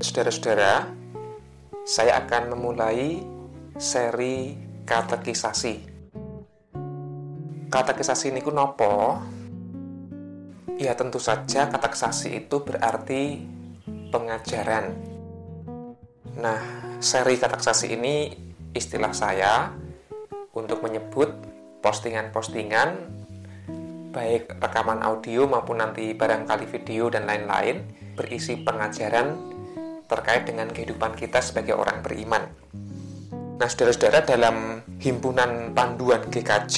Saudara-saudara, saya akan memulai seri katekisasi. Katekisasi ini ku nopo? Ya tentu saja katekisasi itu berarti pengajaran. Nah, seri katekisasi ini istilah saya untuk menyebut postingan-postingan baik rekaman audio maupun nanti barangkali video dan lain-lain berisi pengajaran terkait dengan kehidupan kita sebagai orang beriman. Nah, saudara-saudara, dalam himpunan panduan GKJ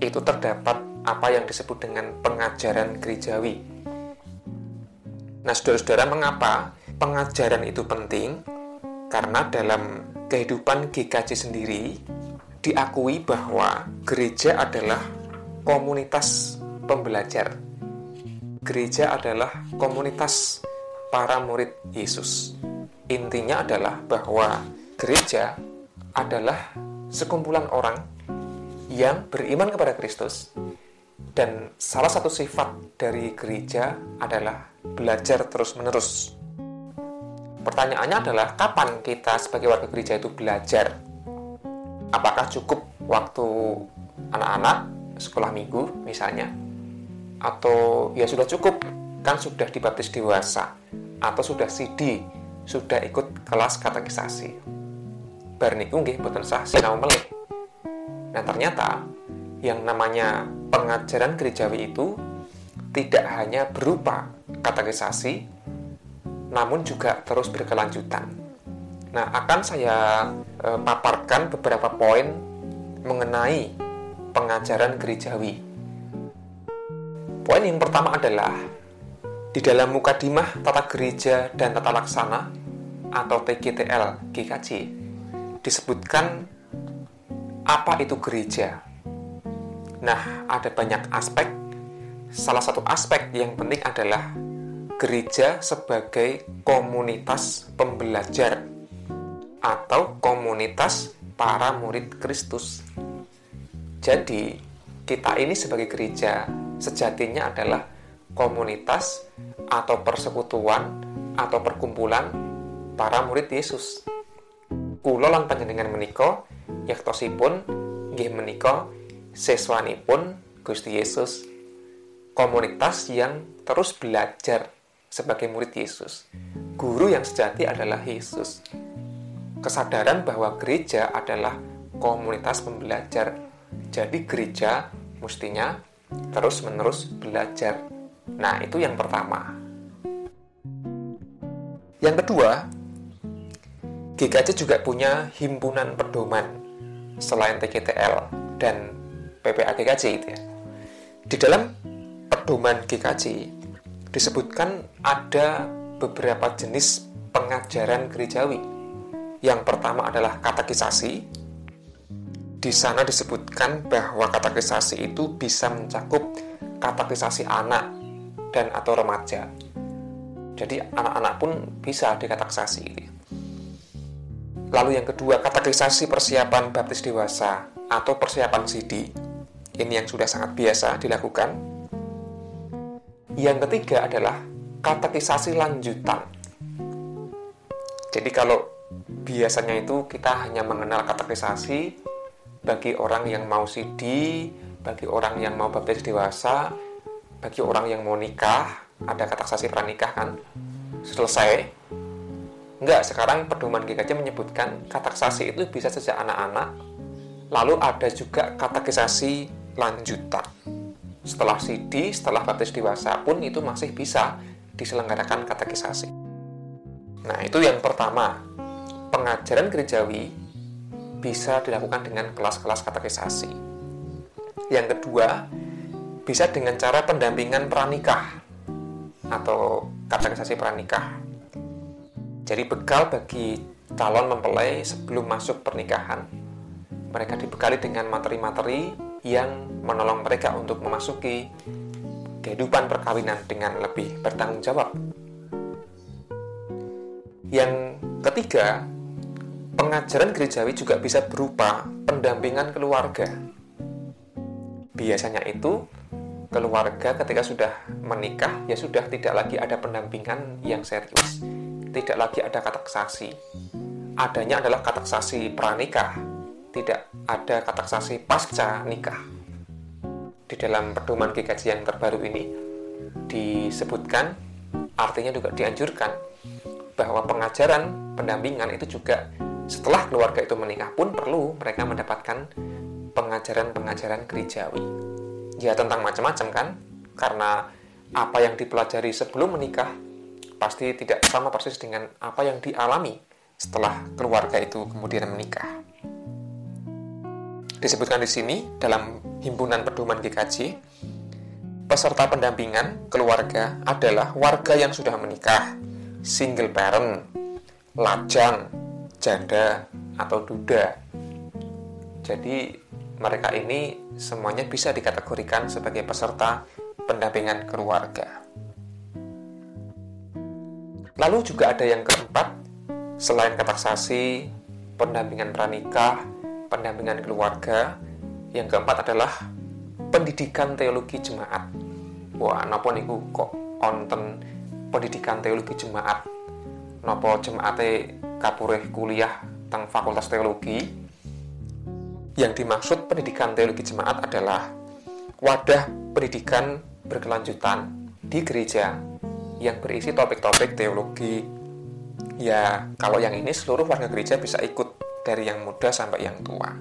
itu terdapat apa yang disebut dengan pengajaran gerejawi. Nah, saudara-saudara, mengapa pengajaran itu penting? Karena dalam kehidupan GKJ sendiri diakui bahwa gereja adalah komunitas pembelajar. Gereja adalah komunitas para murid Yesus. Intinya adalah bahwa gereja adalah sekumpulan orang yang beriman kepada Kristus dan salah satu sifat dari gereja adalah belajar terus-menerus. Pertanyaannya adalah kapan kita sebagai warga gereja itu belajar? Apakah cukup waktu anak-anak sekolah minggu misalnya? Atau ya sudah cukup kan sudah dibaptis dewasa atau sudah CD sudah ikut kelas katekisasi bar niku nggih boten sah sinau melih. Nah ternyata yang namanya pengajaran gerejawi itu tidak hanya berupa katekisasi namun juga terus berkelanjutan. Nah akan saya e, paparkan beberapa poin mengenai pengajaran gerejawi. Poin yang pertama adalah di dalam Mukadimah Tata Gereja dan Tata Laksana atau TGTL GKJ disebutkan apa itu gereja. Nah, ada banyak aspek. Salah satu aspek yang penting adalah gereja sebagai komunitas pembelajar atau komunitas para murid Kristus. Jadi, kita ini sebagai gereja sejatinya adalah komunitas atau persekutuan atau perkumpulan para murid Yesus. Kulo lan panjenengan menika yaktosipun nggih menika siswanipun Gusti Yesus. Komunitas yang terus belajar sebagai murid Yesus. Guru yang sejati adalah Yesus. Kesadaran bahwa gereja adalah komunitas pembelajar. Jadi gereja mestinya terus-menerus belajar Nah, itu yang pertama. Yang kedua, GKJ juga punya himpunan pedoman selain TGTL dan PPA GKJ itu ya. Di dalam pedoman GKJ disebutkan ada beberapa jenis pengajaran gerejawi. Yang pertama adalah katekisasi. Di sana disebutkan bahwa katekisasi itu bisa mencakup katekisasi anak dan atau remaja. Jadi anak-anak pun bisa dikategorisasi. Lalu yang kedua, kategorisasi persiapan baptis dewasa atau persiapan CD. Ini yang sudah sangat biasa dilakukan. Yang ketiga adalah katekisasi lanjutan. Jadi kalau biasanya itu kita hanya mengenal katekisasi bagi orang yang mau CD, bagi orang yang mau baptis dewasa, bagi orang yang mau nikah ada kata saksi pranikah kan? Selesai. Enggak sekarang pedoman GKJ menyebutkan kata saksi itu bisa sejak anak-anak. Lalu ada juga kata kisasi lanjutan. Setelah CD setelah baptis dewasa pun itu masih bisa diselenggarakan kata kisasi nah itu yang pertama. Pengajaran gerejawi bisa dilakukan dengan kelas-kelas katekisasi yang kedua bisa dengan cara pendampingan pranikah atau kategorisasi pranikah. Jadi bekal bagi calon mempelai sebelum masuk pernikahan. Mereka dibekali dengan materi-materi yang menolong mereka untuk memasuki kehidupan perkawinan dengan lebih bertanggung jawab. Yang ketiga, pengajaran gerejawi juga bisa berupa pendampingan keluarga. Biasanya itu keluarga ketika sudah menikah ya sudah tidak lagi ada pendampingan yang serius tidak lagi ada kata saksi. Adanya adalah kata saksi pranikah, tidak ada kata saksi pasca nikah. Di dalam pedoman GKJ yang terbaru ini disebutkan, artinya juga dianjurkan bahwa pengajaran pendampingan itu juga setelah keluarga itu menikah pun perlu mereka mendapatkan pengajaran-pengajaran gerejawi. Ya tentang macam-macam kan, karena apa yang dipelajari sebelum menikah pasti tidak sama persis dengan apa yang dialami setelah keluarga itu kemudian menikah. Disebutkan di sini dalam himpunan pedoman GKJ, peserta pendampingan keluarga adalah warga yang sudah menikah, single parent, lajang, janda, atau duda. Jadi mereka ini semuanya bisa dikategorikan sebagai peserta pendampingan keluarga. Lalu juga ada yang keempat, selain kataksasi, pendampingan pranikah, pendampingan keluarga, yang keempat adalah pendidikan teologi jemaat. Wah, napa niku kok onten pendidikan teologi jemaat? Napa jemaate kapureh kuliah tentang fakultas teologi yang dimaksud pendidikan teologi jemaat adalah wadah pendidikan berkelanjutan di gereja yang berisi topik-topik teologi. Ya, kalau yang ini seluruh warga gereja bisa ikut dari yang muda sampai yang tua.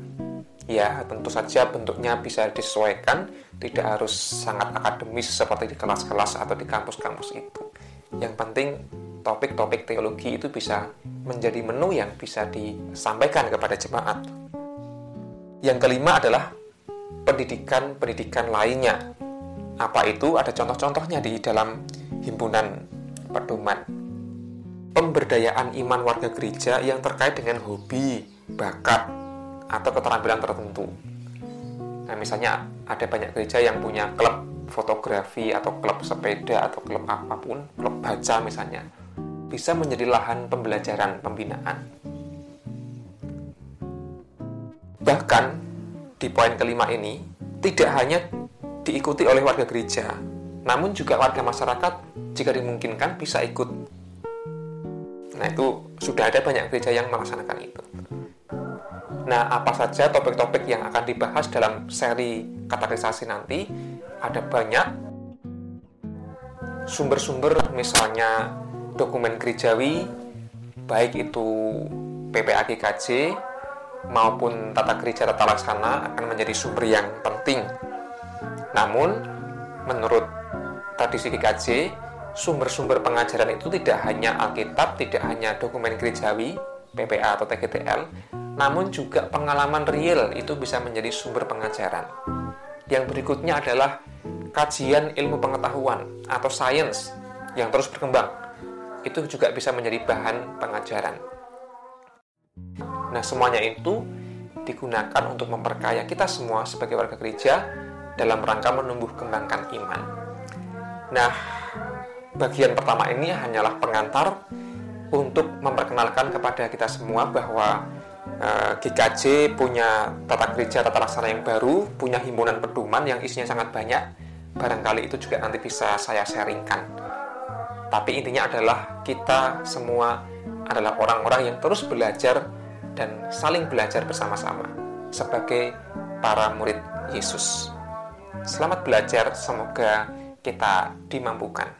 Ya, tentu saja bentuknya bisa disesuaikan, tidak harus sangat akademis seperti di kelas-kelas atau di kampus-kampus itu. Yang penting topik-topik teologi itu bisa menjadi menu yang bisa disampaikan kepada jemaat. Yang kelima adalah pendidikan-pendidikan lainnya. Apa itu? Ada contoh-contohnya di dalam himpunan pedoman. Pemberdayaan iman warga gereja yang terkait dengan hobi, bakat, atau keterampilan tertentu. Nah, misalnya ada banyak gereja yang punya klub fotografi atau klub sepeda atau klub apa pun, klub baca misalnya, bisa menjadi lahan pembelajaran pembinaan. Bahkan di poin kelima ini tidak hanya diikuti oleh warga gereja, namun juga warga masyarakat jika dimungkinkan bisa ikut. Nah, itu sudah ada banyak gereja yang melaksanakan itu. Nah, apa saja topik-topik yang akan dibahas dalam seri kategorisasi nanti? Ada banyak sumber-sumber misalnya dokumen gerejawi baik itu PPAGKJ maupun tata gereja tata laksana akan menjadi sumber yang penting. Namun, menurut tradisi GKJ, sumber-sumber pengajaran itu tidak hanya Alkitab, tidak hanya dokumen gerejawi, PPA atau TGTL, namun juga pengalaman real itu bisa menjadi sumber pengajaran. Yang berikutnya adalah kajian ilmu pengetahuan atau sains yang terus berkembang. Itu juga bisa menjadi bahan pengajaran. Nah, semuanya itu digunakan untuk memperkaya kita semua sebagai warga gereja dalam rangka menumbuh kembangkan iman. Nah, bagian pertama ini hanyalah pengantar untuk memperkenalkan kepada kita semua bahwa uh, eh, GKJ punya tata gereja tata laksana yang baru, punya himpunan pedoman yang isinya sangat banyak. Barangkali itu juga nanti bisa saya sharingkan. Tapi intinya adalah kita semua adalah orang-orang yang terus belajar dan saling belajar bersama-sama sebagai para murid Yesus. Selamat belajar, semoga kita dimampukan.